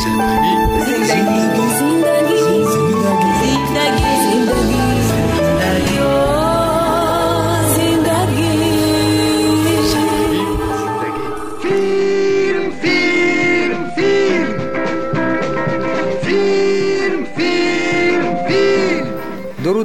深入海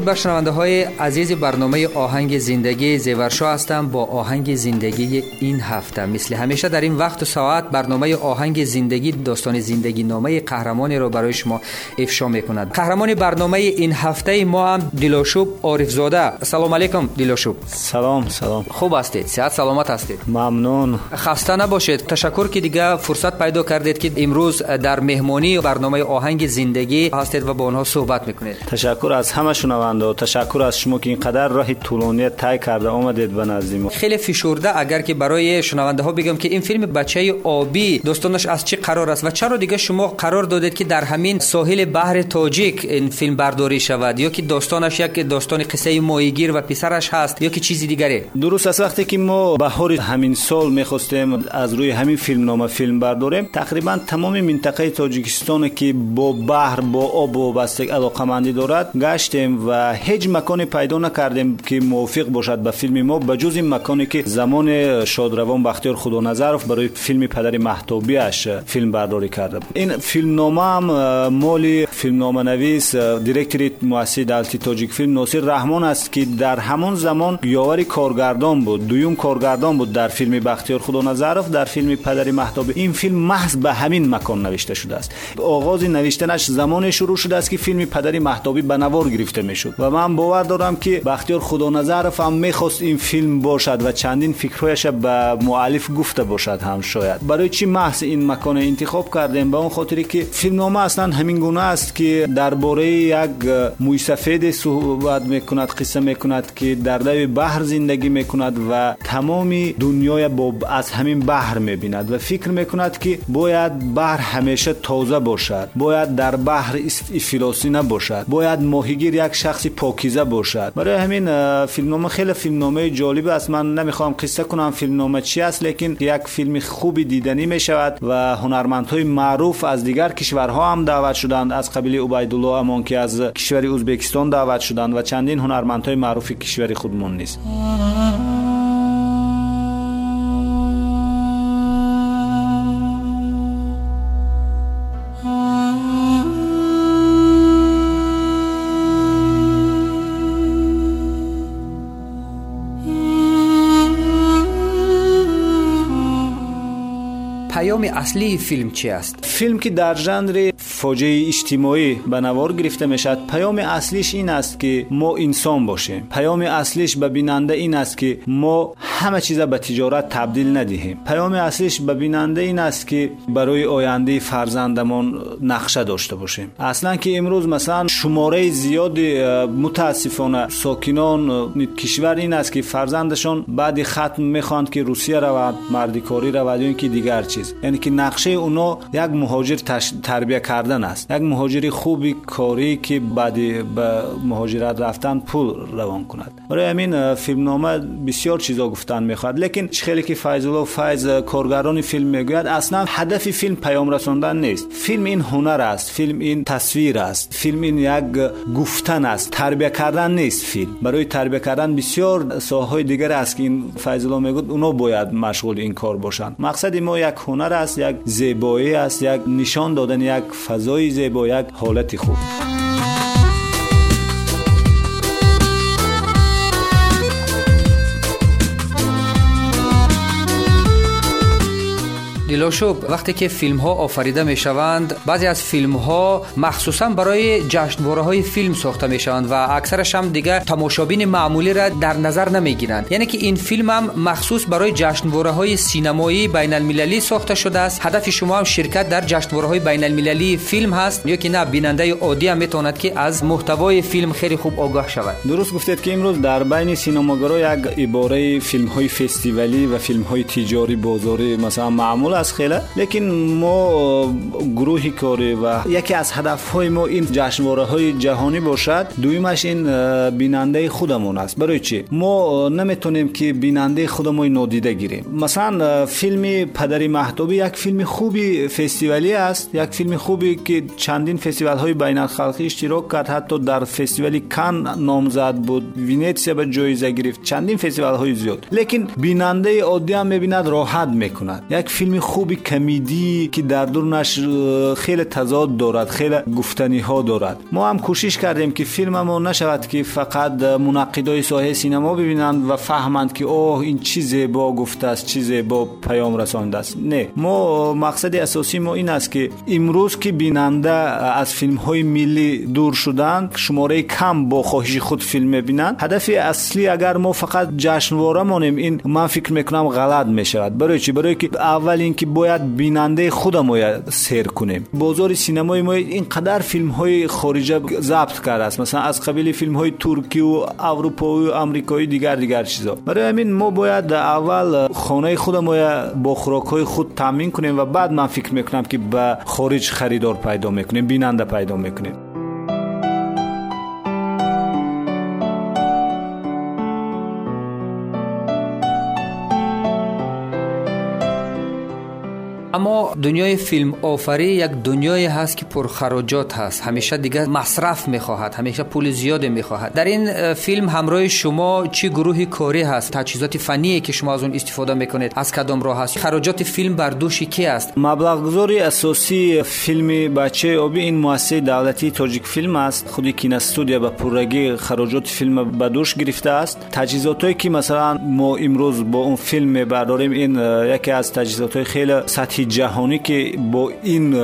بر شنونده های عزیز برنامه آهنگ زندگی زیورشا هستم. با آهنگ زندگی این هفته مثل همیشه در این وقت و ساعت برنامه آهنگ زندگی داستان زندگی نامه قهرمانی رو برای شما افشا می‌کند. قهرمان برنامه این هفته ما هم دیلوشوب عارف زاده سلام علیکم دیلوشوب سلام سلام. خوب هستید؟ صحت سلامت هستید؟ ممنون. خسته نباشید. تشکر که دیگه فرصت پیدا کردید که امروز در مهمانی برنامه آهنگ زندگی هستید و با آنها صحبت می‌کنید. تشکر از همه شنونده و تشکر از شما که اینقدر راه طولانی طی کرده. آمدید به نزد ما خیلی فشرده اگر که برای شنونده ها بگم که این فیلم بچه آبی دوستانش از چی قرار است و چرا دیگه شما قرار دادید که در همین ساحل بحر تاجیک این فیلم برداری شود؟ یا که داستانش یک داستان قصه ماهیگیر و پسرش هست یا که چیزی دیگری؟ درست است. وقتی که ما بهار همین سال می‌خواستیم از روی همین فیلم نامه فیلم برداریم تقریبا تمام منطقه تاجیکستان که با بحر با آب و بستگی علاقمندی دارد گشتیم و هیچ مکانی پیدا نکردیم که موافق باشد به فیلم ما به جز این مکانی که زمان شادروان بختیار خدا نظرف برای فیلم پدر محتوبیش فیلم برداری کرده بود. این فیلم نامه هم مالی فیلم نامه نویس دیرکتری مؤسسه دولتی تاجیک فیلم ناصر رحمان است که در همون زمان یاوری کارگردان بود دویم کارگردان بود در فیلم بختیار خدا نظرف در فیلم پدر محتوب این فیلم محض به همین مکان نوشته شده است. آغاز نوشتنش زمان شروع شده است که فیلم پدر محتوبی به نوار گرفته می‌شد. و من باور دارم که بختیار خدا نظرف هم می‌خواست این فیلم باشد و چندین فکرهایش به مؤلف گفته باشد هم شاید. برای چی محض این مکان انتخاب کردیم؟ به اون خاطری که فیلم نامه اصلا همین گونه است که درباره یک موی سفید صحبت می‌کند قصه می‌کند که در لب بحر زندگی می‌کند و تمام دنیای با از همین بحر می‌بیند و فکر می‌کند که باید بحر همیشه تازه باشد باید در بحر افلاسی نباشد باید ماهیگیر یک شخصی پاکیزه باشد. برای همین فیلمنامه خیلی فیلمنامه جالب است. من نمی‌خوام قصه کنم فیلمنامه چی است لیکن یک فیلم خوبی دیدنی می شود و هنرمندهای معروف از دیگر کشورها هم دعوت شدند. از قبیل عبیدالله امان که از کشور ازبکستان دعوت شدند و چندین هنرمندهای معروف کشور خودمون نیست. اصلی فیلم چی است؟ فیلم که در ژانر فاجعه اجتماعی به نوار گرفته می‌شد پیام اصلیش این است که ما انسان باشیم. پیام اصلیش به بیننده این است که ما همه چیز به تجارت تبدیل ندهیم. پیام اصلیش به بیننده این است که برای آینده فرزندمان نقشه داشته باشیم. اصلا که امروز مثلا شماره زیاد متاسفانه ساکنان کشور این است که فرزندشان بعد ختم می‌خواند که روسیه رود مردکاری رود یا اینکه دیگر چیز. یعنی که نقشه اونا یک مهاجر تربیه کردن است. یک مهاجری خوبی کاری که بعد به مهاجرت رفتن پول روان کند. برای همین فیلم نامه بسیار چیزا گفتن می‌خواد. لیکن خیلی که فیض الله فیض کارگران فیلم می‌گوید اصلا هدف فیلم پیام رساندن نیست. فیلم این هنر است فیلم این تصویر است فیلم این یک گفتن است. تربیه کردن نیست فیلم. برای تربیه کردن بسیار ساهای دیگر است که این فیض الله می‌گوید اونا باید مشغول این کار باشند مقصد ما یک هنر است یک زیبایی است یک نشان دادن یک فضای زیبا یک حالت خوب. دیلوشوب وقتی که فیلم ها آفریده می شوند بعضی از فیلم ها مخصوصا برای جشنواره های فیلم ساخته می شوند و اکثرش هم دیگه تماشابین معمولی را در نظر نمی گیرند یعنی که این فیلم هم مخصوص برای جشنواره های سینمایی بین المللی ساخته شده است. هدف شما هم شرکت در جشنواره های بین المللی فیلم هست. یا که نه بیننده عادی هم می‌تواند که از محتوای فیلم خیلی خوب آگاه شود. درست گفتید که امروز در بین سینماگرا یک عباره فیلم های فستیوالی و فیلم های تجاری بازاری مثلا معمول аст хела лекин мо гурӯҳи корӣ ва яке аз ҳадафҳои мо ин ҷашнвораҳои ҷаҳонӣ бошад дуюмаш ин бинандаи худамон аст барои чӣ мо наметонем ки бинандаи худамон нодида гирем масалан филми падари маҳтобӣ як филми хуби фестивалӣ аст як филми хубе ки чандин фестивалҳои байналхалқӣ иштирок кард ҳатто дар фестивали кан номзад буд венетсия ба ҷоиза гирифт чандин фестивалҳои зиёд лекин бинандаи оддиам мебинад роҳат мекунад як филми خوبی کمیدی که در نشر خیلی تضاد دارد خیلی گفتنی ها دارد. ما هم کوشش کردیم که فیلم ما نشود که فقط منتقدای ساحه سینما ببینند و فهمند که اوه این چیز با گفته است چیز با پیام رسانده است. نه ما مقصد اساسی ما این است که امروز که بیننده از فیلم های ملی دور شدند شماره کم با خواهش خود فیلم ببینند. هدف اصلی اگر ما فقط جشنواره مانیم این من فکر می‌کنم غلط می‌شود. برای چی؟ برای که اول اینکه ки бояд бинандаи худамоя сер кунем. Бозори синамои мо ин қадар филмҳои хориҷа забт кардааст. Масалан аз қабили филмҳои туркию аврупоию амрикои дигар дигар чизо. Барои ҳамин мо бояд аввал хонаи худамоя бо хӯрокҳои худ таъмин кунем ва баъд ман фикр мекунам ки ба хориҷ харидор пайдо мекунем бинанда пайдо мекунем اما دنیای فیلم آفری یک دنیای هست که پر پرخراجات هست. همیشه دیگر مصرف می‌خواهد همیشه پول زیادی می‌خواهد. در این فیلم همراه شما چه گروه کاری هست؟ تجهیزات فنی که شما از اون استفاده می‌کنید. از کدام راه هست؟ خراجات فیلم بر دوش کی است؟ مبلغ گذاری اساسی فیلم بچه آبی این مؤسسه دولتی تاجیک فیلم است. خودی کینا استودیو به پورگی خراجات فیلم به دوش گرفته است. تجهیزاتی که مثلا ما امروز با اون فیلم برداریم این یکی از تجهیزات خیلی سطحی جهانی که با این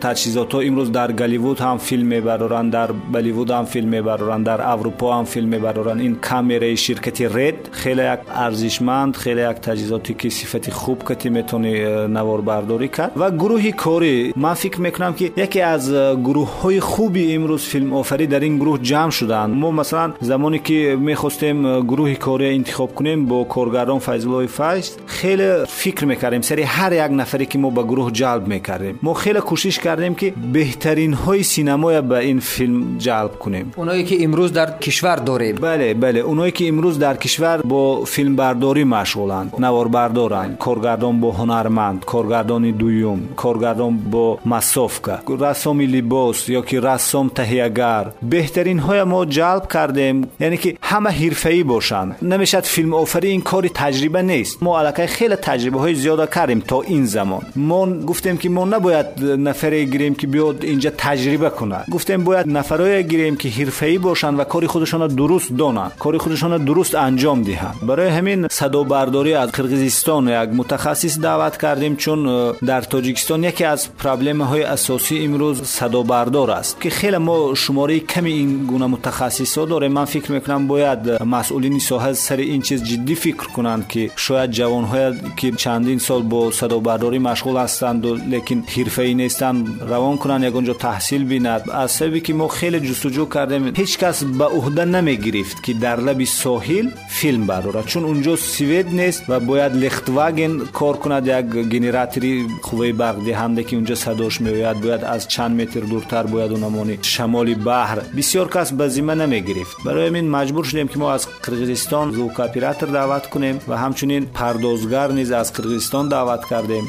تجهیزات ها امروز در گلیوود هم فیلم میبرارن در بلیوود هم فیلم میبرارن در اروپا هم فیلم میبرارن این کامیره شرکتی رد خیلی یک ارزشمند خیلی یک تجهیزاتی که صفت خوب کتی می‌تونه نوار برداری کرد. و گروهی کاری من فکر می‌کنم که یکی از گروه های خوبی امروز فیلم آفری در این گروه جمع شدن. ما مثلا زمانی که می‌خواستیم گروه کاری انتخاب کنیم با کارگران الله فیض خیلی فکر می‌کردیم. سری هر یک نفری که ما ما به گروه جلب می‌کردیم. ما خیلی کوشش کردیم که بهترین های سینما به این فیلم جلب کنیم. اونایی که امروز در کشور داریم. بله بله. اونایی که امروز در کشور با فیلم برداری مشغولند. نوار بردارند کارگردان با هنرمند کارگردان دویم کارگردان با مسافکه رسام لباس یا که رسام تهیهگر. بهترین های ما جلب کردیم. یعنی که همه حرفه ای باشند. نمی‌شد فیلم آفرین این کاری تجربه نیست. ما علاقه خیلی تجربه های زیاد کردیم تا این زمان. ما گفتیم که ما نباید نفری گیریم که بیاد اینجا تجربه کنه. گفتیم باید نفرای گیریم که حرفه‌ای باشن و کاری خودشان درست دانند کاری خودشان درست انجام دهند برای همین صدا برداری از قرقیزستان یک متخصص دعوت کردیم چون در تاجیکستان یکی از پرابلم های اساسی امروز صدا بردار است که خیلی ما شماره کمی این گونه متخصصا داره من فکر می‌کنم باید مسئولین ساحه سر این چیز جدی فکر کنند که شاید جوان که چندین سال با صدا برداری مشغول машғул ҳастанду лекин ҳирфаӣ нестанд равон кунанд ягонҷо таҳсил бинад. Аз сабаби ки мо хеле ҷустуҷӯ кардем ҳеҷ кас ба уҳда намегирифт ки дар лаби соҳил филм бардорад чун унҷо свед нест ва бояд лехтваген кор кунад як генератори қувваи барқдиҳанда ки унҷа садош меояд бояд аз чанд метр дуртар бояд унамони шамоли баҳр. Бисёр кас ба зимма намегирифт. Барои ҳамин маҷбур шудем ки мо аз қирғизистон звукооператор даъват кунем ва ҳамчунин пардозгар низ аз қирғизистон даъват кардем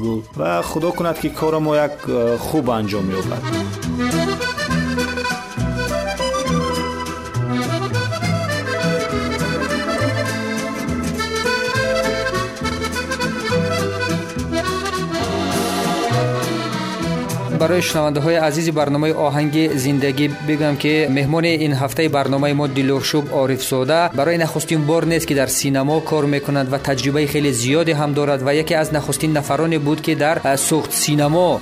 گفت و خدا کند که کار ما یک خوب انجام یابد برای شنونده های عزیز برنامه آهنگ زندگی بگم که مهمون این هفته برنامه ما دیلوشوب عارف سوده برای نخستین بار نیست که در سینما کار می‌کند و تجربه خیلی زیادی هم دارد و یکی از نخستین نفرانی بود که در سوخت سینما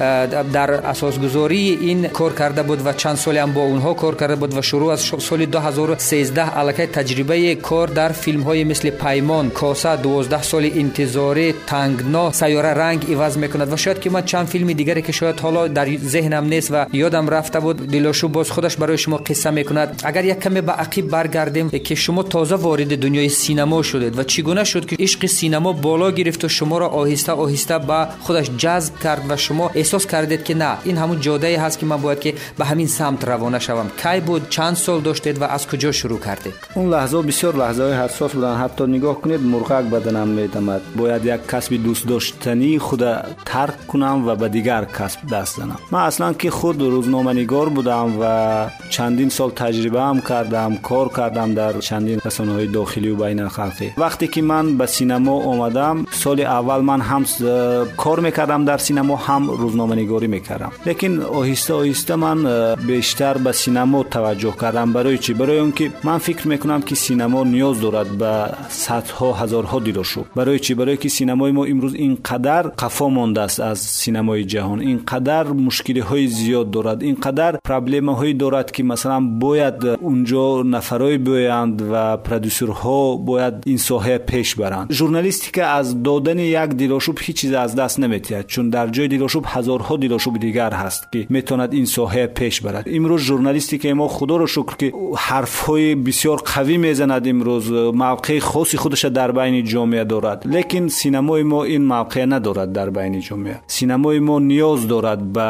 در اساس گذاری این کار کرده بود و چند سال هم با اونها کار کرده بود و شروع از سال 2013 الکه تجربه کار در فیلم های مثل پیمان کاسه 12 سال انتظاری تنگنا سیاره رنگ ایواز می‌کند و شاید که ما چند فیلم دیگری که شاید حالا ذهنم نیست و یادم رفته بود دیلاشو باز خودش برای شما قصه می‌کند. اگر یک کمی به عقیب برگردیم که شما تازه وارد دنیای سینما شدید و چگونه شد که عشق سینما بالا گرفت و شما را آهسته آهسته به خودش جذب کرد و شما احساس کردید که نه این همون جاده هست که من باید که به همین سمت روانه شوم. کی بود؟ چند سال داشتید و از کجا شروع کردید؟ اون لحظه بسیار لحظه های حساس بودن حتی نگاه کنید مرغک بدنم میتمد باید یک کسب دوست داشتنی خود ترک کنم و به دیگر کسب دست من اصلا که خود روزنامه نگار بودم و چندین سال تجربه هم کردم کار کردم در چندین رسانه های داخلی و بین الخلقی وقتی که من به سینما آمدم سال اول من هم کار می‌کردم در سینما هم روزنامه نگاری می‌کردم. لیکن آهسته آهسته من بیشتر به سینما توجه کردم. برای چی؟ برای اون من فکر می‌کنم که سینما نیاز دارد به صدها هزارها دیلاشو برای چی؟ برای که سینمای ما امروز اینقدر قفا مانده است از سینمای جهان. اینقدر مشکلی های زیاد دارد. اینقدر پرابلم هایی دارد که مثلا باید اونجا نفرای بیایند و پرودوسرها باید این ساحه پیش برند. که از دادن یک دیلاشوب هیچ چیز از دست نمیتید چون در جای دیلاشوب هزارها دیلاشوب دیگر هست که می‌توند این ساحه پیش برد. امروز که ما خدا رو شکر که حرف های بسیار قوی می‌زند امروز موقع خاصی خودش در بین جامعه دارد. لیکن سینمای ما این موقع ندارد در بین جامعه. سینمای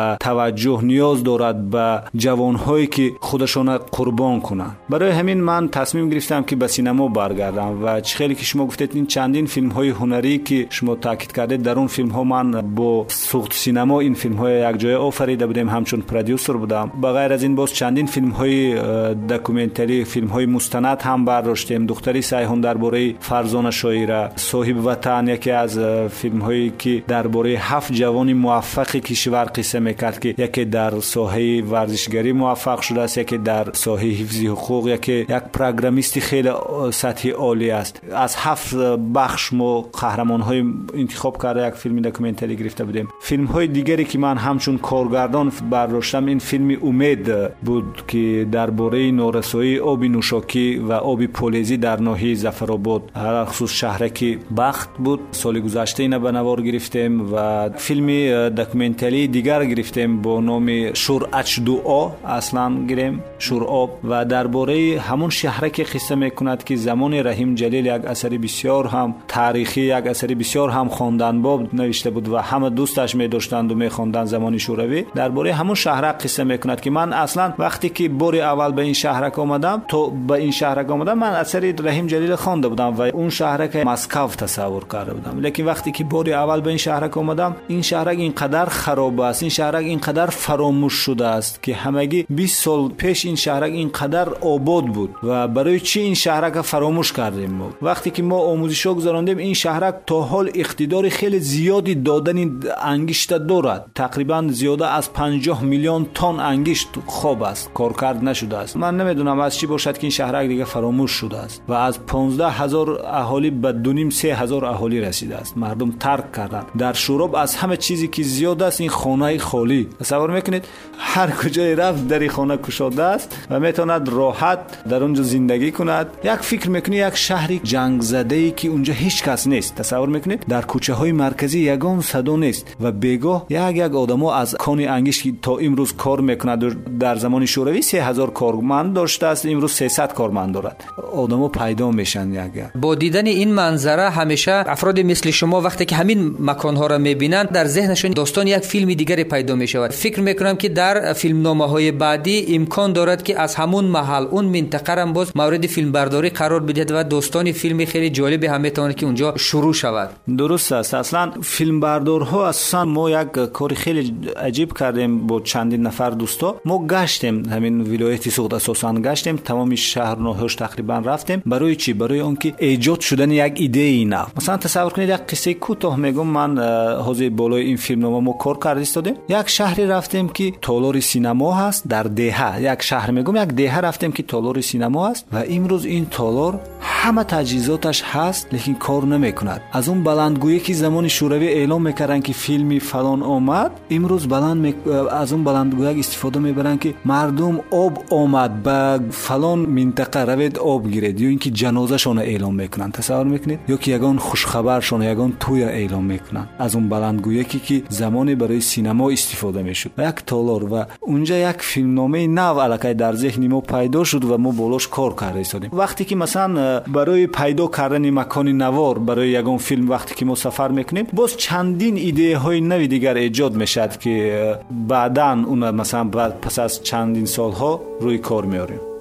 ва таваҷҷӯҳ ниёз дорад ба ҷавонҳое ки худашона қурбон кунанд барои ҳамин ман тасмим гирифтам ки ба синамо баргардам ва чӣ хеле ки шумо гуфтед ин чандин филмҳои ҳунарӣ ки шумо таъкид кардед дар он филмҳо ман бо суғд синамо ин филмҳоя якҷоя офарида будем ҳамчун продюсер будам. ба ғайр аз ин боз чандин филмҳои э, документарӣ филмҳои мустанад ҳам бардоштем. духтари сайҳон дар бораи фарзона шоира соҳибватан яке аз э, филмҳое ки дар бораи ҳафт ҷавони муваффақи кишвар қисса هایی که یکی در ساحه ورزشگری موفق شده است یکی در ساحه حفظ حقوق یکی یک پروگرامیست خیلی سطحی عالی است. از هفت بخش ما قهرمان های انتخاب کرده یک فیلم دکومنتری گرفته بودیم. فیلم های دیگری که من همچون کارگردان برداشتم این فیلم امید بود که درباره نارسایی آب نوشاکی و آب پولیزی در ناحیه زفرآباد هر خصوص شهرکی بخت بود. سال گذشته اینه به نوار گرفتیم و فیلم دکومنتری دیگر گرفتیم. با نام شور اچ دعا اصلا گریم شور آب و درباره همون شهرک قصه می‌کند که زمان رحیم جلیل یک اثر بسیار هم تاریخی یک اثر بسیار هم خواندن باب نوشته بود و همه دوستش می داشتند و می خواندن زمانی شوروی. درباره همون شهرک قصه می‌کند که من اصلا وقتی که بار اول به این شهرک آمدم تو به این شهرک آمدم من اثر رحیم جلیل خوانده بودم و اون شهرک مسکو تصور کرده بودم. لیکن وقتی که بار اول به این شهرک آمدم این شهرک اینقدر خراب است این شهرک اینقدر فراموش شده است که همگی 20 سال پیش این شهرک اینقدر آباد بود و برای چی این شهرک فراموش کردیم وقتی که ما آموزش گذراندیم این شهرک تا حال اقتدار خیلی زیادی دادن انگشت دارد. تقریبا زیاده از 50 میلیون تن انگشت خوب است. کارکرد نشده است. من نمی‌دونم از چی باشد که این شهرک دیگه فراموش شده است. و از 15 هزار اهالی به دونیم سه هزار اهالی رسیده است. مردم ترک کردن در شراب از همه چیزی که زیاد است این خانه خالی تصور می‌کنید هر کجای رفت در خانه کشاده است و می‌تواند راحت در اونجا زندگی کند. یک فکر می‌کنی یک شهری جنگ زده ای که اونجا هیچ کس نیست. تصور می‌کنید در کوچه های مرکزی یگان صدا نیست و بگاه یک یک آدما از کانی انگیش که تا امروز کار می‌کند در زمان شوروی 3000 کارمند داشته است امروز 300 کارمند دارد. آدما پیدا میشن یک با دیدن این منظره همیشه افراد مثل شما وقتی که همین مکان ها را می‌بینند در ذهنشون داستان یک فیلم دیگری پیدا می‌شود. فکر می‌کنم که در فیلم نامه های بعدی امکان دارد که از همون محل اون منطقه را باز مورد فیلم برداری قرار بدهد و داستان فیلم خیلی جالبی هم می‌تونه که اونجا شروع شود. درست است. اصلا فیلم بردارها اساسا ما یک کاری خیلی عجیب کردیم با چندین نفر دوستا. ما گشتیم همین ولایت سوخت اساسا گشتیم. تمام شهر نوهش تقریبا رفتیم. برای چی؟ برای اونکه ایجاد شدن یک ایده ای مثلا تصور کنید یک قصه کوتاه میگم. من حوزه بالای این فیلم نامه ما کار کرد استادیم. یک شهری رفتیم که تالار سینما هست در دهه یک شهر میگم یک دهه رفتیم که تالار سینما هست و امروز این تالار همه تجهیزاتش هست لیکن کار نمی‌کند. از اون بلندگویی که زمان شوروی اعلام می‌کردن که فیلمی فلان آمد امروز بلند از اون بلندگویی استفاده می‌برن که مردم آب آمد به فلان منطقه روید آب گیرید یا اینکه جنازه اعلام می‌کنن. تصور می‌کنید؟ یا که یگان خوش خبر شون یگان توی اعلام می‌کنن. از اون بلندگویی که زمانی برای سینما истифода мешуд. Як толор ва унҷа як филмномаи нав аллакай дар зеҳни мо пайдо шуд ва мо болош кор карда истодем. Вақте ки масалан э, барои пайдо кардани макони навор барои ягон филм вақте ки мо сафар мекунем боз чандин идеяҳои нави дигар эҷод мешавад ки э, баъдан уна масалан пас аз чандин солҳо рӯи кор меорем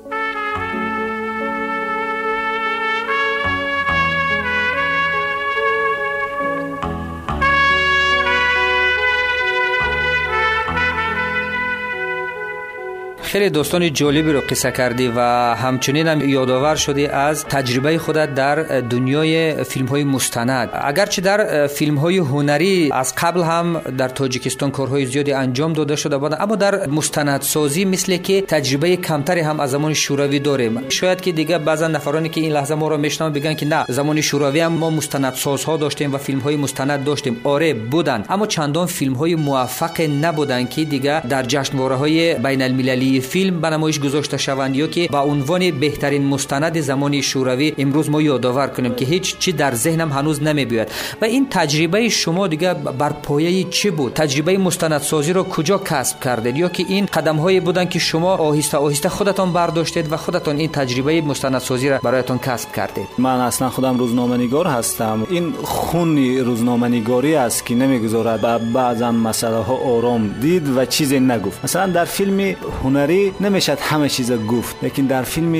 خیلی داستان جالبی رو قصه کردی و همچنین هم یادآور شدی از تجربه خودت در دنیای فیلم های مستند اگرچه در فیلم های هنری از قبل هم در تاجیکستان کارهای زیادی انجام داده شده بود اما در مستندسازی مثل که تجربه کمتری هم از زمان شوروی داریم. شاید که دیگه بعضا نفرانی که این لحظه ما رو میشنون بگن که نه زمان شوروی هم ما مستندسازها داشتیم و فیلم های مستند داشتیم. آره بودن. اما چندان فیلم های موفق نبودن که دیگه در جشنواره های بین المللی فیلم به نمایش گذاشته شوند یا که با عنوان بهترین مستند زمان شوروی امروز ما یادآور کنیم که هیچ چی در ذهنم هنوز نمیبیاد و این تجربه شما دیگه بر پایه چی بود؟ تجربه مستندسازی رو کجا کسب کردید؟ یا که این قدم هایی بودن که شما آهسته آهسته خودتان برداشتید و خودتان این تجربه مستندسازی را برایتان کسب کردید؟ من اصلا خودم روزنامه‌نگار هستم. این خون روزنامه‌نگاری است که نمی‌گذارد. بعضا مسئله ها آرام دید و چیزی نگفت. مثلا در فیلم هنری هنری نمی‌شد همه چیز گفت. لیکن در فیلم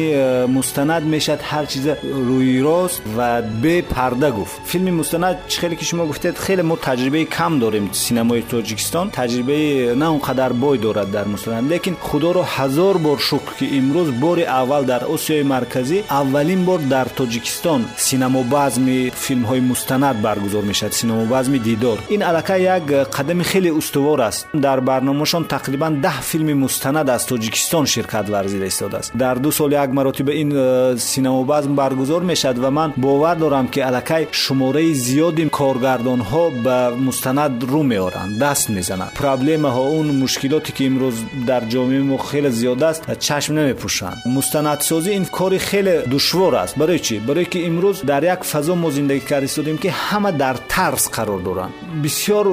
مستند می‌شد هر چیز روی راست و به پرده گفت. فیلم مستند خیلی که شما گفتید خیلی ما تجربه کم داریم سینمای تاجیکستان. تجربه نه اونقدر بای دارد در مستند. لیکن خدا رو هزار بار شکر که امروز بار اول در آسیای مرکزی اولین بار در تاجیکستان سینما بزم فیلم های مستند برگزار می‌شد سینما بزم دیدار. این الکه یک قدم خیلی استوار است. در برنامهشان تقریبا ده فیلم مستند است тоҷикистон ширкат варзида истодааст дар ду сол як маротиба ин э, синамобазм баргузор мешавад ва ман бовар дорам ки аллакай шумораи зиёди коргардонҳо ба мустанад рӯ меоранд даст мезананд проблемаҳо он мушкилоте ки имрӯз дар ҷомеаи мо хеле зиёд аст чашм намепӯшанд мустанадсозӣ ин кори хеле душвор аст барои чӣ барое ки имрӯз дар як фазо мо зиндагӣ карда истодем ки ҳама дар тарс қарор доранд бисёр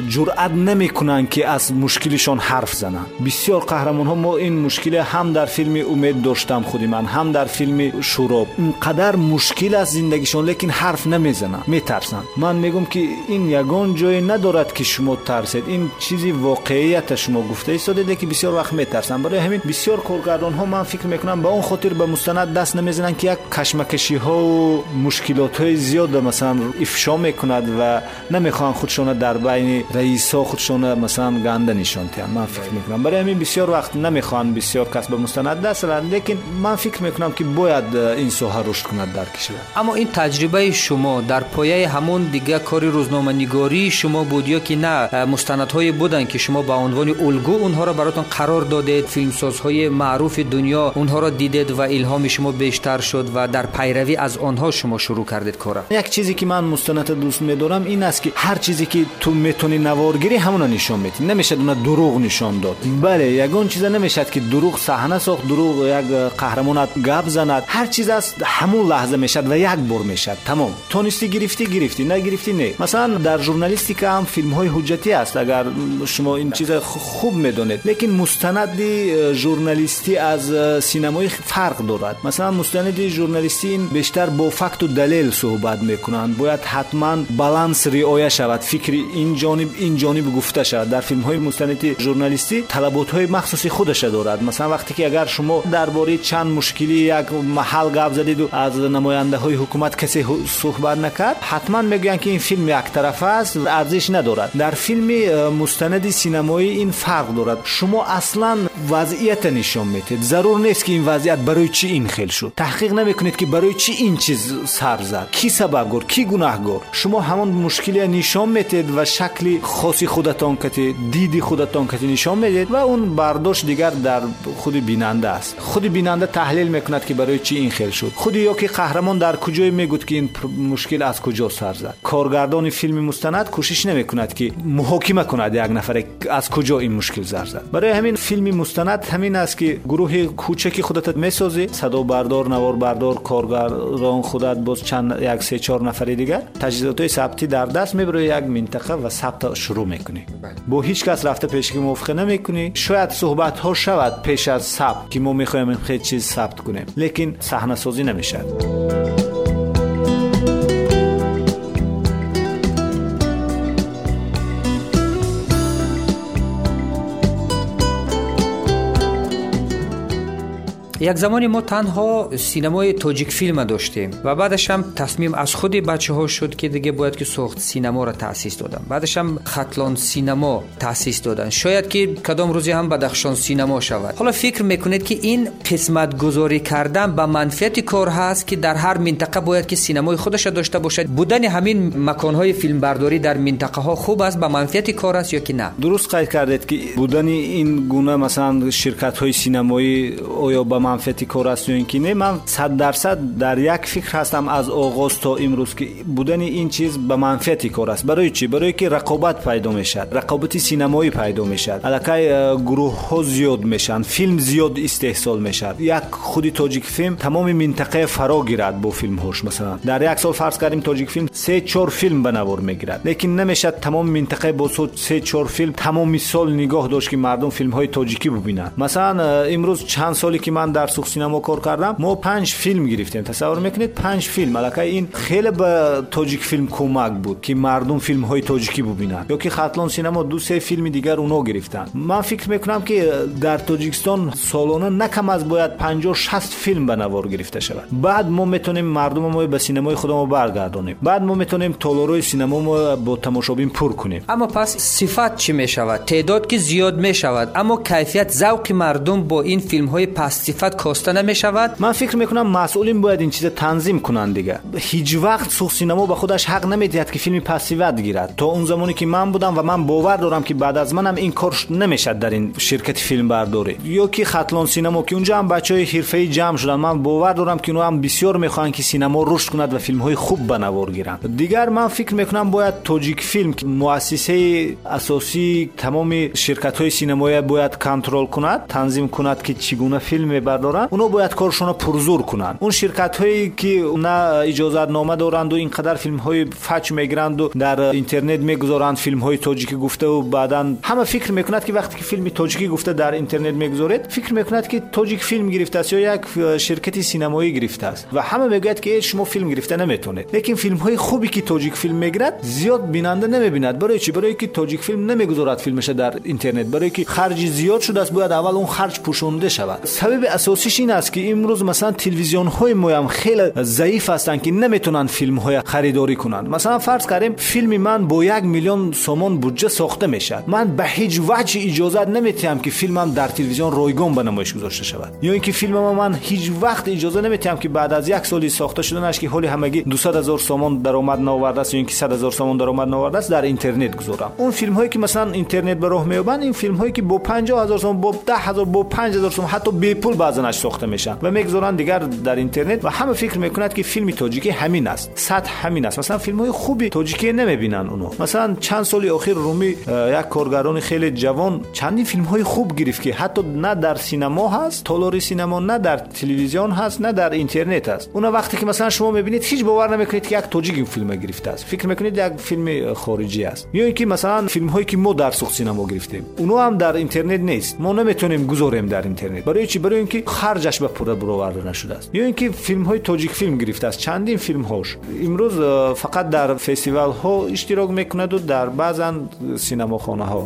جرأت نمی‌کنن که از مشکلشان حرف زنند بسیار قهرمان ها ما این مشکل هم در فیلم امید داشتم خودی من هم در فیلم شوراب. اینقدر مشکل از زندگیشان لیکن حرف نمی‌زنن میترسن. من میگم که این یگان جایی ندارد که شما ترسید. این چیزی واقعیت شما گفته. ایستاده که بسیار وقت میترسن برای همین بسیار کارگردان ها من فکر می‌کنم به اون خاطر به مستند دست نمی‌زنن که یک کشمکشی ها و مشکلات های زیاد مثلا افشا می‌کند و نمی‌خوان خودشان در بین رئیسا خودشون مثلا گنده نشون تیم من فکر بله. می‌کنم. برای همین بسیار وقت نمی‌خوان بسیار کس به مستند. دست لیکن من فکر می‌کنم که باید این سوها رشد کند در کشور. اما این تجربه شما در پایه همون دیگه کاری روزنامه نگاری شما بود یا که نه مستندهای بودن که شما به عنوان الگو اونها را براتون قرار دادید فیلمسازهای معروف دنیا اونها را دیدید و الهام شما بیشتر شد و در پیروی از آنها شما شروع کردید کار یک چیزی که من مستند دوست میدارم این است که هر چیزی که تو می‌تونی نوارگیری همون نشون میتین نمیشه اونا دروغ نشون داد. بله یگان چیز نمی‌شد که دروغ صحنه ساخت دروغ یک قهرمانت گپ زند. هر چیز است همون لحظه می‌شد و یک بار می‌شد. تمام. تو نیستی گرفتی گرفتی. نگرفتی نه. مثلا در ژورنالیستیک هم فیلم های حجتی است اگر شما این چیز خوب می‌دونید. لیکن مستند ژورنالیستی از سینمایی فرق دارد. مثلا مستند ژورنالیستی بیشتر با فکت و دلیل صحبت می‌کنند. باید حتما بالانس رعایت شود. فکر اینجا جانب این جانب گفته شود. در فیلم های مستند ژورنالیستی طلبات های مخصوصی خودش دارد. مثلا وقتی که اگر شما درباره چند مشکلی یک محل گپ زدید و از نماینده های حکومت کسی صحبت نکرد حتما می‌گویند که این فیلم یک طرفه است ارزش ندارد. در فیلم مستند سینمایی این فرق دارد. شما اصلا وضعیت نشان می‌دید ضرور نیست که این وضعیت برای چی این خیل شد. تحقیق نمی‌کنید که برای چی این چیز سر زد. کی سبب گر؟ کی گناهگار؟ شما همان مشکلی نشان می‌دید و شکل شکلی خاصی خودتان کتی دیدی خودتان کتی نشان می‌دید و اون برداشت دیگر در خود بیننده است. خود بیننده تحلیل می‌کند که برای چی این خیل شد. خود یا که قهرمان در کجای میگوت که این مشکل از کجا سر زد. کارگردان فیلم مستند کوشش نمی‌کند که محاکمه کند یک نفر از کجا این مشکل سر زد. برای همین فیلم مستند همین است که گروه کوچکی خودت می‌سازی. صدا بردار نوار بردار کارگردان خودت باز چند یک سه چهار نفر دیگر. تجهیزات ثبتی در دست می‌بره یک منطقه و حتی شروع می‌کنی. بله. با هیچ کس رفته پیشگی موافقه نمی‌کنی. شاید صحبت ها شود پیش از ثبت که ما می‌خوایم خیلی چیز ثبت کنیم لیکن صحنه سازی نمیشه. یک زمانی ما تنها سینمای تاجیک فیلم داشتیم و بعدش هم تصمیم از خود بچه ها شد که دیگه باید که سخت سینما را تاسیس دادن. بعدش هم خطلان سینما تاسیس دادن. شاید که کدام روزی هم بدخشان سینما شود. حالا فکر می‌کنید که این قسمت گذاری کردن به منفعت کار هست که در هر منطقه باید که سینمای خودش داشته باشد؟ بودن همین مکان های فیلم برداری در منطقه ها خوب است به منفعت کار است یا که نه؟ درست قید کردید که بودن این گونه مثلا شرکت های سینمایی آیا به манфиати кор аст ё ин ки не ман сад дарсад дар як фикр ҳастам аз оғоз то имрӯз ки будани ин чиз ба манфиати кор аст. Барои чӣ? Барое ки рақобат пайдо мешавад рақобати синамоӣ пайдо мешавад. Аллакай э, гурӯҳҳо зиёд мешаванд филм зиёд истеҳсол мешавад. Як худи тоҷикфилм тамоми минтақае фаро гирад бо филмҳош. Масалан дар як сол фарз кардим тоҷикфилм се чор филм ба навор мегирад. Лекин намешавад тамоми минтақае бо се чор филм тамоми сол нигоҳ дошт ки мардум филмҳои тоҷикӣ бубинанд масалан э, имрӯз чанд соли ки ман در سوخ سینما کار کردم. ما پنج فیلم گرفتیم. تصور می‌کنید پنج فیلم. الکه این خیلی به تاجیک فیلم کمک بود که مردم فیلم های تاجیکی ببینن. یا که خطلان سینما دو سه فیلم دیگر اونو گرفتن. من فکر می‌کنم که در تاجیکستان سالانه نکم از باید 50 60 فیلم به نوار گرفته شود. بعد ما می‌تونیم مردم ما به سینمای خودمون برگردونیم بعد ما می‌تونیم تالروی سینما ما با تماشابین پر کنیم. اما پس صفت چی می‌شود؟ تعداد که زیاد می‌شود. اما کیفیت ذوق مردم با این فیلم های پس صفت کاسته نمی‌شود. من فکر می‌کنم مسئولین باید این چیز تنظیم کنن دیگه. هیچ وقت سوخ سینما به خودش حق نمی‌دهد که فیلمی پسیوت گیرد. تا اون زمانی که من بودم و من باور دارم که بعد از منم این کار نمی‌شد در این شرکت فیلم برداری. یا که خطلان سینما که اونجا هم بچه های حرفه جمع شدن. من باور دارم که اونها هم بسیار می‌خوان که سینما رشد کند و فیلم های خوب به نوار گیرند. دیگر من فکر می‌کنم باید توجیک فیلم که مؤسسه اساسی تمام شرکت های سینمایی باید کنترل کند تنظیم کند که چگونه فیلم بردارن اونا باید کارشون پرزور کنن. اون شرکت هایی که نه اجازت نامه دارند و اینقدر فیلم های پوچ می‌گیرند و در اینترنت می‌گذارند فیلم های تاجیکی گفته و بعدا همه فکر می‌کند که وقتی که فیلم تاجیکی گفته در اینترنت می‌گذارید فکر می‌کند که تاجیک فیلم گرفته است یا یک شرکت سینمایی گرفته است و همه می‌گوید که شما فیلم گرفته نمی‌تونه لیکن فیلم های خوبی که تاجیک فیلم می‌گیرد زیاد بیننده نمی‌بیند. برای چی؟ برای که تاجیک فیلم نمی‌گذارد فیلمش در اینترنت. برای که خرج زیاد شده است باید اول اون خرج پوشونده شود. سبب اساسیش این است که امروز مثلا تلویزیون های ما هم خیلی ضعیف هستند که نمی‌تونن فیلم های خریداری کنن. مثلا فرض کردیم فیلم من با یک میلیون سومان بودجه ساخته میشه. من به هیچ وجه اجازه نمیتیم که فیلمم در تلویزیون رایگان به نمایش گذاشته شود. یا اینکه فیلم من هیچ وقت اجازه نمیتیم که بعد از یک سالی ساخته شدنش که حالی همگی 200 هزار سومان درآمد نآورده است یا اینکه 100 هزار سومان درآمد نآورده است در اینترنت گذارم. اون فیلم هایی که مثلا اینترنت به راه میابند این فیلم هایی که با 50 هزار سومان با 10 هزار با 5 هزار سومان حتی بی پول بعضنش ساخته میشن. و می‌گذارن دیگر در اینترنت و همه فکر می‌کنند که فیلم تاجیکی همین است. سطح همین است. مثلا فیلم های خوبی تاجیکی نمی‌بینن اونو. مثلا چند سال اخیر رومی یک کارگران خیلی جوان چندی فیلم های خوب گرفت که حتی نه در سینما هست تالاری سینما نه در تلویزیون هست نه در اینترنت هست. اون وقتی که مثلا شما می‌بینید هیچ باور نمی‌کنید که یک تاجیک این فیلم گرفته است. فکر می‌کنید یک فیلم خارجی است. یا اینکه مثلا فیلم هایی که ما در سوق سینما گرفتیم اونو هم در اینترنت نیست. ما نمی‌تونیم گذاریم در اینترنت. برای چی؟ برای اینکه харҷаш ба пурра буроварда нашудааст. Ё ин ки филмҳои тоҷикфилм гирифтааст. Чандин филмҳош. Имрӯз э, фақат дар фестивалҳо иштирок мекунаду дар баъзан синамохонаҳо.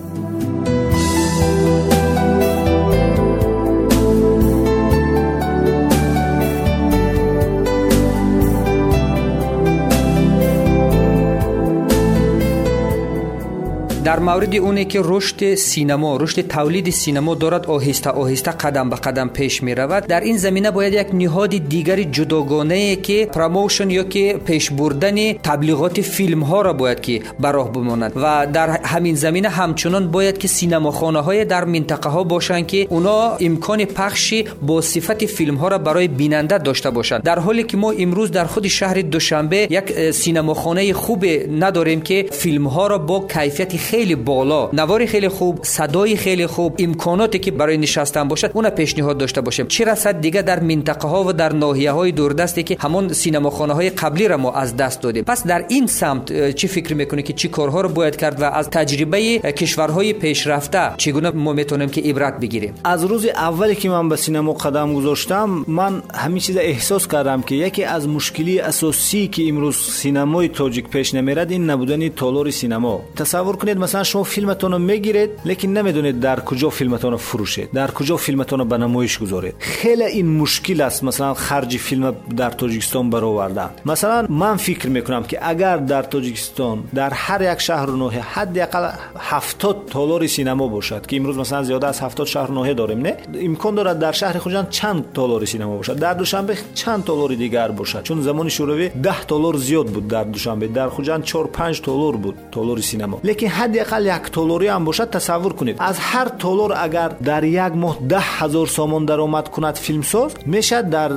در مورد اونه که رشد سینما رشد تولید سینما دارد آهسته آهسته قدم به قدم پیش می رود در این زمینه باید یک نهاد دیگری جداگانه که promotion یا که پیش بردن تبلیغات فیلم ها را باید که براه بماند و در همین زمینه همچنان باید که سینما خانه های در منطقه ها باشند که اونا امکان پخش با صفت فیلم ها را برای بیننده داشته باشند در حالی که ما امروز در خود شهر دوشنبه یک سینما خانه خوب نداریم که فیلم ها را با کیفیت خیلی بالا نواری خیلی خوب صدای خیلی خوب امکاناتی که برای نشستن باشد اون پیشنهاد داشته باشیم. چه رسد دیگه در منطقه ها و در ناحیه های دوردستی که همون سینماخانه های قبلی را ما از دست دادیم؟ پس در این سمت چی فکر می‌کنی که چی کارها رو باید کرد و از تجربه کشورهای پیشرفته چگونه ما می‌تونیم که عبرت بگیریم؟ از روز اولی که من به سینما قدم گذاشتم من همین چیز احساس کردم که یکی از مشکلی اساسی که امروز سینمای تاجیک پیش نمیرد این نبودن تالار سینما. تصور کنید مثلا شما فیلمتون رو می‌گیرید لیکن نمی‌دونید در کجا فیلمتون رو فروشید در کجا فیلمتون رو به نمایش گذارید. خیلی این مشکل است مثلا خرج فیلم در تاجیکستان برآوردن. مثلا من فکر می‌کنم که اگر در تاجیکستان در هر یک شهر و ناحیه حداقل 70 تالار سینما باشد که امروز مثلا زیاده از 70 شهر ناحیه داریم نه؟ امکان دارد در شهر خوجان چند تالار سینما باشد. در دوشنبه چند تالار دیگر باشد چون زمان شوروی 10 تالار زیاد بود در دوشنبه. در خوجان 4 5 تالار بود تالار سینما. لیکن حداقل یک تالاری هم باشد تصور کنید. از هر تالار اگر در یک ماه 10 هزار سامان درآمد کند فیلمساز می‌شد در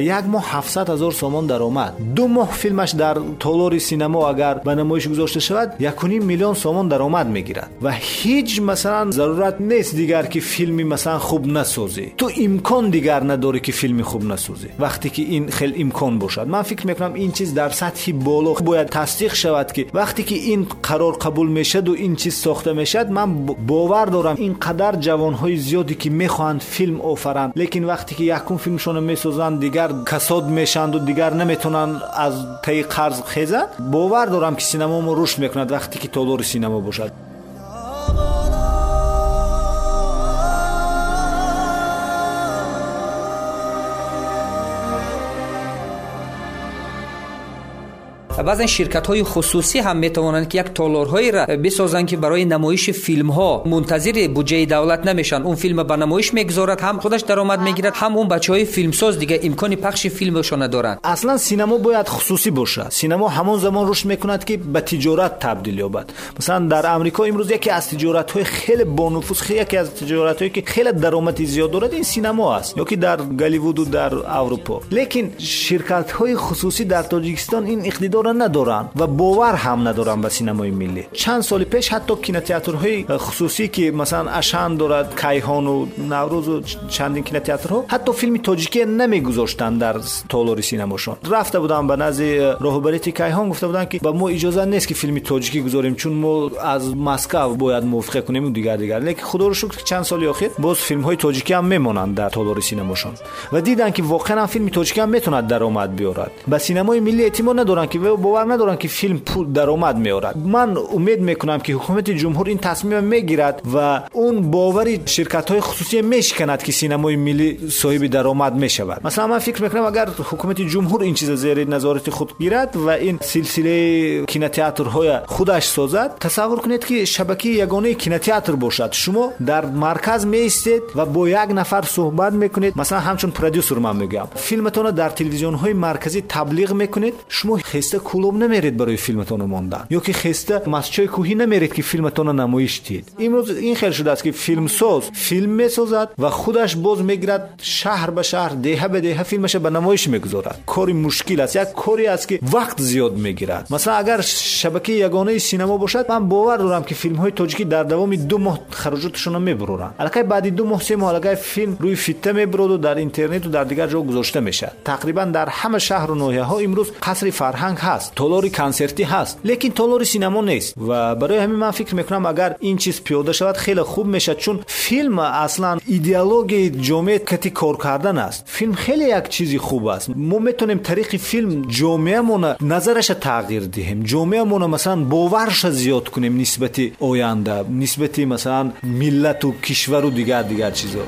یک ماه 700 هزار سامان درآمد. دو ماه فیلمش در تالار سینما اگر به نمایش گذاشته شود 1.5 میلیون سامان درآمد می‌گیرد. و هیچ مثلا ضرورت نیست دیگر که فیلمی مثلا خوب نسازی. تو امکان دیگر نداری که فیلمی خوب نسازی. وقتی که این خیلی امکان باشد. من فکر می‌کنم این چیز در سطحی بالا باید تصدیق شود که وقتی که این قرار قبول می‌شد ин чиз сохта мешавад ман бовар дорам ин қадар ҷавонҳои зиёде ки мехоҳанд филм офаранд. Лекин вақте ки якун филмшонро месозанд дигар касод мешаванду дигар наметавонанд аз таи қарз хезанд бовар дорам ки синамомо рушд мекунад вақте ки толори синамо бошад. باشد بعضا شرکت های خصوصی هم می‌توانند که یک تالارهایی را بسازند که برای نمایش فیلم ها منتظر بودجه دولت نمیشن. اون فیلم به نمایش می‌گذارد هم خودش درآمد می‌گیرد هم اون بچه های فیلمساز دیگه امکان پخش فیلمشون ندارند. اصلا سینما باید خصوصی باشه. سینما همون زمان رشد می‌کند که به تجارت تبدیل یابد. مثلا در امریکا امروز یکی از تجارت های خیلی با نفوذ خیلی یکی از تجارت هایی که خیلی درآمد زیاد دارد این سینما است. یا که در گالیوود و در اروپا. لیکن شرکت های خصوصی در تاجیکستان این اقتدار ندارن و باور هم ندارن به سینمای ملی. چند سال پیش حتی کینوتئاترهای خصوصی که مثلا اشان دارد کیهان و نوروز و چندین کینوتئاترها حتی فیلم تاجیکی نمیگذاشتن در تالار سینماشون رفته بودم به نزد راهبری کیهان گفته بودن که با ما اجازه نیست که فیلم تاجیکی گذاریم چون ما از مسکو باید موافقه کنیم و دیگر دیگر. لیکن خدا رو شکر چند سال اخیر باز فیلم های تاجیکی هم میمونن در تالار سینماشون و دیدن که واقعا فیلم تاجیکی هم می‌توند درآمد بیارد. به سینمای ملی اعتماد ندارن که باور ندارن که فیلم پول درآمد میارد من امید می‌کنم که حکومت جمهور این تصمیم می‌گیرد و اون باوری شرکت های خصوصی میشکند که سینمای ملی صاحب درآمد می‌شود. مثلا من فکر می‌کنم اگر حکومت جمهور این چیز زیر نظارت خود گیرد و این سلسله کینوتئاترهای خودش سازد تصور کنید که شبکه یگانه کینوتئاتر باشد. شما در مرکز میستید و با یک نفر صحبت می‌کنید. مثلا همچون پرودوسر من میگم. فیلمتون در تلویزیون های مرکزی تبلیغ می‌کنید. شما خسته کلوب نمیرید برای فیلمتون ماندن یا که خسته مسچای کوهی نمیرید که فیلمتون نمایش دید امروز این خیلی شده است که فیلم ساز فیلم می‌سازد و خودش باز می‌گیرد شهر به شهر دهه به دهه فیلمش به نمایش می‌گذارد کاری مشکل است یک کاری است که وقت زیاد می‌گیرد مثلا اگر شبکه یگانه سینما باشد من باور دارم که فیلم های تاجیکی در دوام دو ماه خراجاتشون میبرورن الکی بعد دو ماه سه ماه فیلم روی فیته می‌برد و در اینترنت و در دیگر جا گذاشته میشه تقریبا در همه شهر و ناحیه ها امروز قصر فرهنگ هست تالاری کنسرتی هست لیکن تالار سینما نیست. و برای همین من فکر می‌کنم اگر این چیز پیاده شود خیلی خوب میشه چون فیلم اصلا ایدئولوژی جامعه کتی کار کردن است. فیلم خیلی یک چیزی خوب است. ما می‌تونیم طریق فیلم جامعهمون نظرش تغییر دهیم. جامعهمون مثلا باورش زیاد کنیم نسبت آینده نسبت مثلا ملت و کشور و دیگر دیگر چیزا.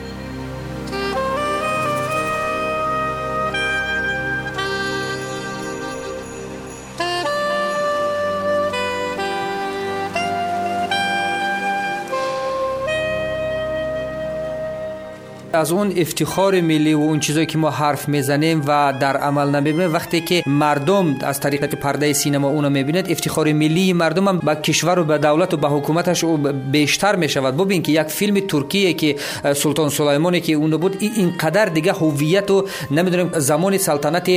از اون افتخار ملی و اون چیزایی که ما حرف می‌زنیم و در عمل نمی‌بینیم وقتی که مردم از طریق پرده سینما اونو می‌بیند افتخار ملی مردم هم به کشور و به دولت و به حکومتش بیشتر می‌شود. ببین که یک فیلم ترکیه که سلطان سلیمانی که اون بود اینقدر دیگه هویت و نمی‌دونم زمان سلطنت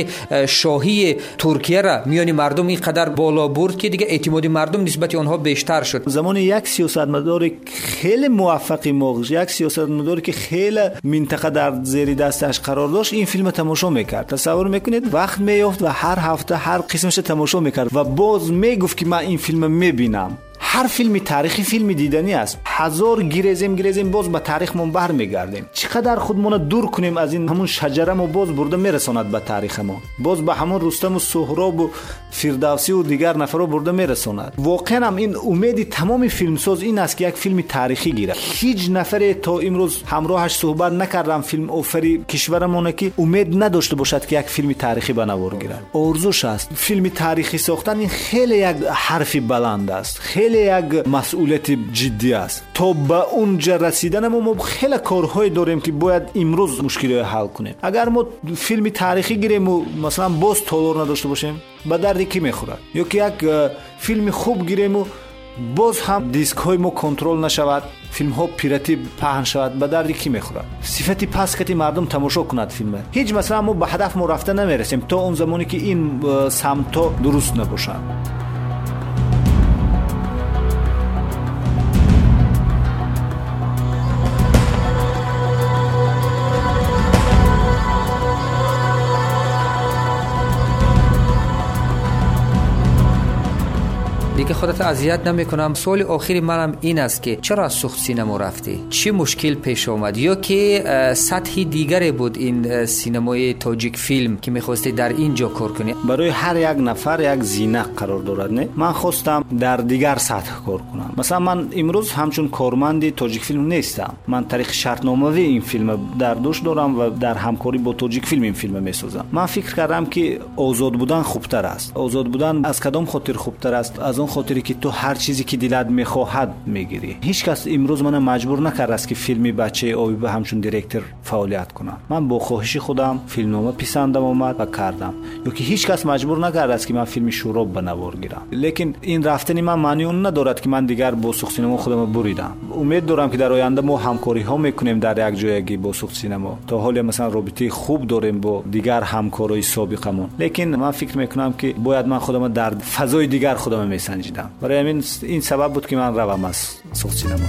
شاهی ترکیه را میانی مردم اینقدر بالا برد که دیگه اعتماد مردم نسبت آنها بیشتر شد. زمان یک سیاستمدار خیلی موفقی موقع یک سیاستمداری که خیلی منطقه در زیر دستش قرار داشت این فیلم تماشا می‌کرد تصور می‌کنید وقت میافت و هر هفته هر قسمش تماشا می‌کرد و باز می‌گفت که من این فیلم می‌بینم هر فیلم تاریخی فیلم دیدنی است. هزار گیرزیم گیرزیم باز به تاریخ من برمیگردیم چقدر خودمون دور کنیم از این همون شجره ما باز برده میرساند به تاریخ ما باز به همون رستم و سهراب و فردوسی و دیگر نفرها برده میرساند. واقعا هم این امید تمام فیلمساز این است که یک فیلم تاریخی گیره هیچ نفر تا امروز همراهش صحبت نکردم فیلم اوفری کشورمون که امید نداشته باشد که یک فیلم تاریخی بنوار گیره ارزوش است. فیلم تاریخی ساختن این خیلی یک حرفی بلند است. خیلی یک مسئولیت جدی است. تا به اونجا رسیدن ما خیلی کارهای داریم که باید امروز مشکلی حل کنیم. اگر ما فیلم تاریخی گیریم و مثلا باز تالور نداشته باشیم به دردی کی می‌خورد یا که یک فیلم خوب گیریم و باز هم دیسک های ما کنترل نشود فیلم ها پیرتی پهن شود به دردی کی می‌خورد صفتی پس کتی مردم تماشا کند فیلم. هیچ مثلا ما به هدف ما رفته نمی‌رسیم تا اون زمانی که این سمت درست نباشد دیگه خودت اذیت نمی‌کنم. سوال آخری منم این است که چرا از سوخت سینما رفتی؟ چی مشکل پیش آمد یا که سطحی دیگری بود این سینمای تاجیک فیلم که می‌خواستی در اینجا کار کنی؟ برای هر یک نفر یک زینه قرار دارد نه؟ من خواستم در دیگر سطح کار کنم. مثلا من امروز همچون کارمند تاجیک فیلم نیستم. من طریق شرطنامه این فیلم در دوش دارم و در همکاری با تاجیک فیلم این فیلم می‌سازم. من فکر کردم که آزاد بودن خوبتر است. آزاد بودن از کدام خاطر خوبتر است؟ از اون خاطری که تو هر چیزی که دلت می‌خواهد می‌گیری. هیچ کس امروز من مجبور نکرد است که فیلمی بچه آبی به همچون دیرکتر فعالیت کنم من با خواهش خودم فیلمنامه پسندم اومد و کردم. یا که هیچ کس مجبور نکرد است که من فیلم شوراب بنوار گیرم. لیکن این رفتنی من معنی اون ندارد که من دیگر با سوخت سینما خودم بریدم. امید دارم که در آینده ما همکاری ها می‌کنیم در یک جایگی با سوخت سینما. تا حالی مثلا رابطه خوب داریم با دیگر همکارای سابقمون. لیکن من فکر می‌کنم که باید من خودم در فضای دیگر خودم میسنجم кашидам барои ҳамин ин сабаб буд ки ман равам аз соғсинама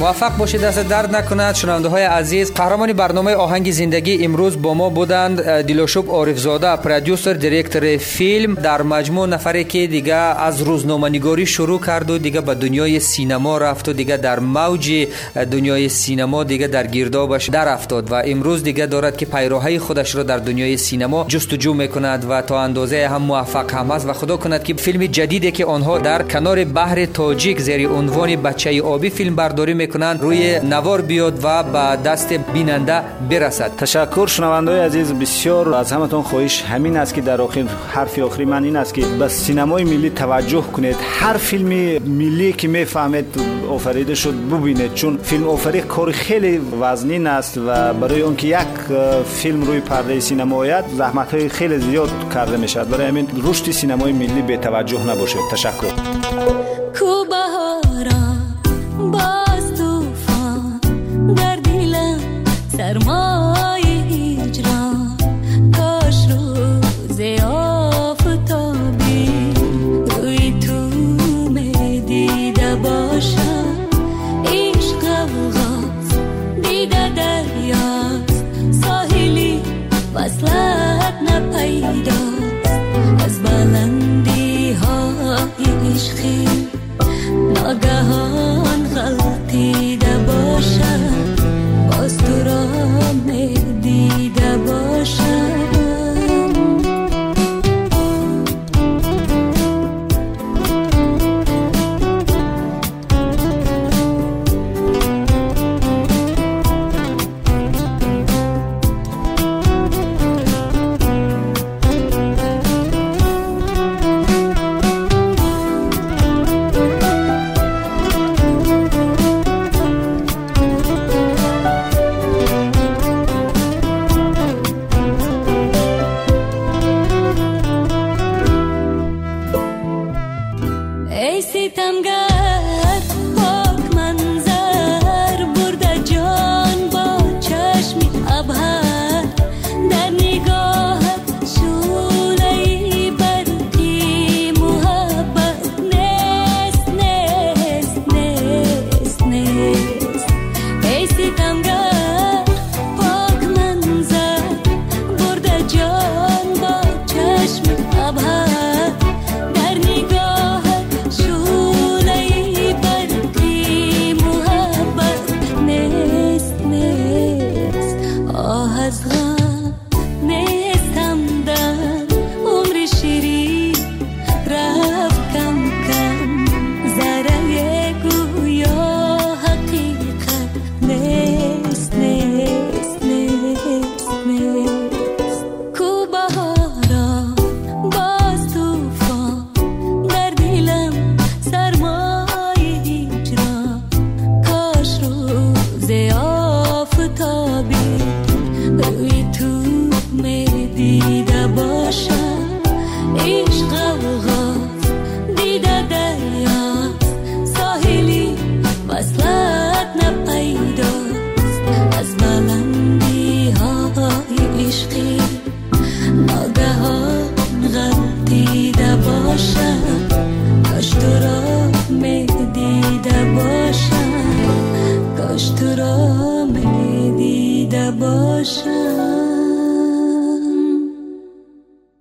موفق باشید دست درد نکند. شنونده های عزیز قهرمان برنامه آهنگ زندگی امروز با ما بودند. دیلوشوب عارفزاده پرودیوسر دیرکتور فیلم. در مجموع نفری که دیگه از روزنامه نگاری شروع کرد و دیگه به دنیای سینما رفت و دیگه در موج دنیای سینما دیگه در گردابش در افتاد و امروز دیگه دارد که پیروهای خودش را در دنیای سینما جستجو می‌کند و تا اندازه هم موفق هم است. و خدا کند که فیلم جدیدی که آنها در کنار بحر تاجیک زیر عنوان بچه آبی فیلم برداری می‌کنند روی نوار بیاد و به دست بیننده برسد. تشکر شنونده عزیز بسیار از همتون خواهش همین است که در آخر حرف آخری من این است که به سینمای ملی توجه کنید. هر فیلم ملی که می‌فهمید آفریده شد ببینید چون فیلم آفری کار خیلی وزنین است و برای اون که یک فیلم روی پرده سینما آید زحمت های خیلی زیاد کرده می‌شد برای همین رشد سینمای ملی به توجه نباشه تشکر.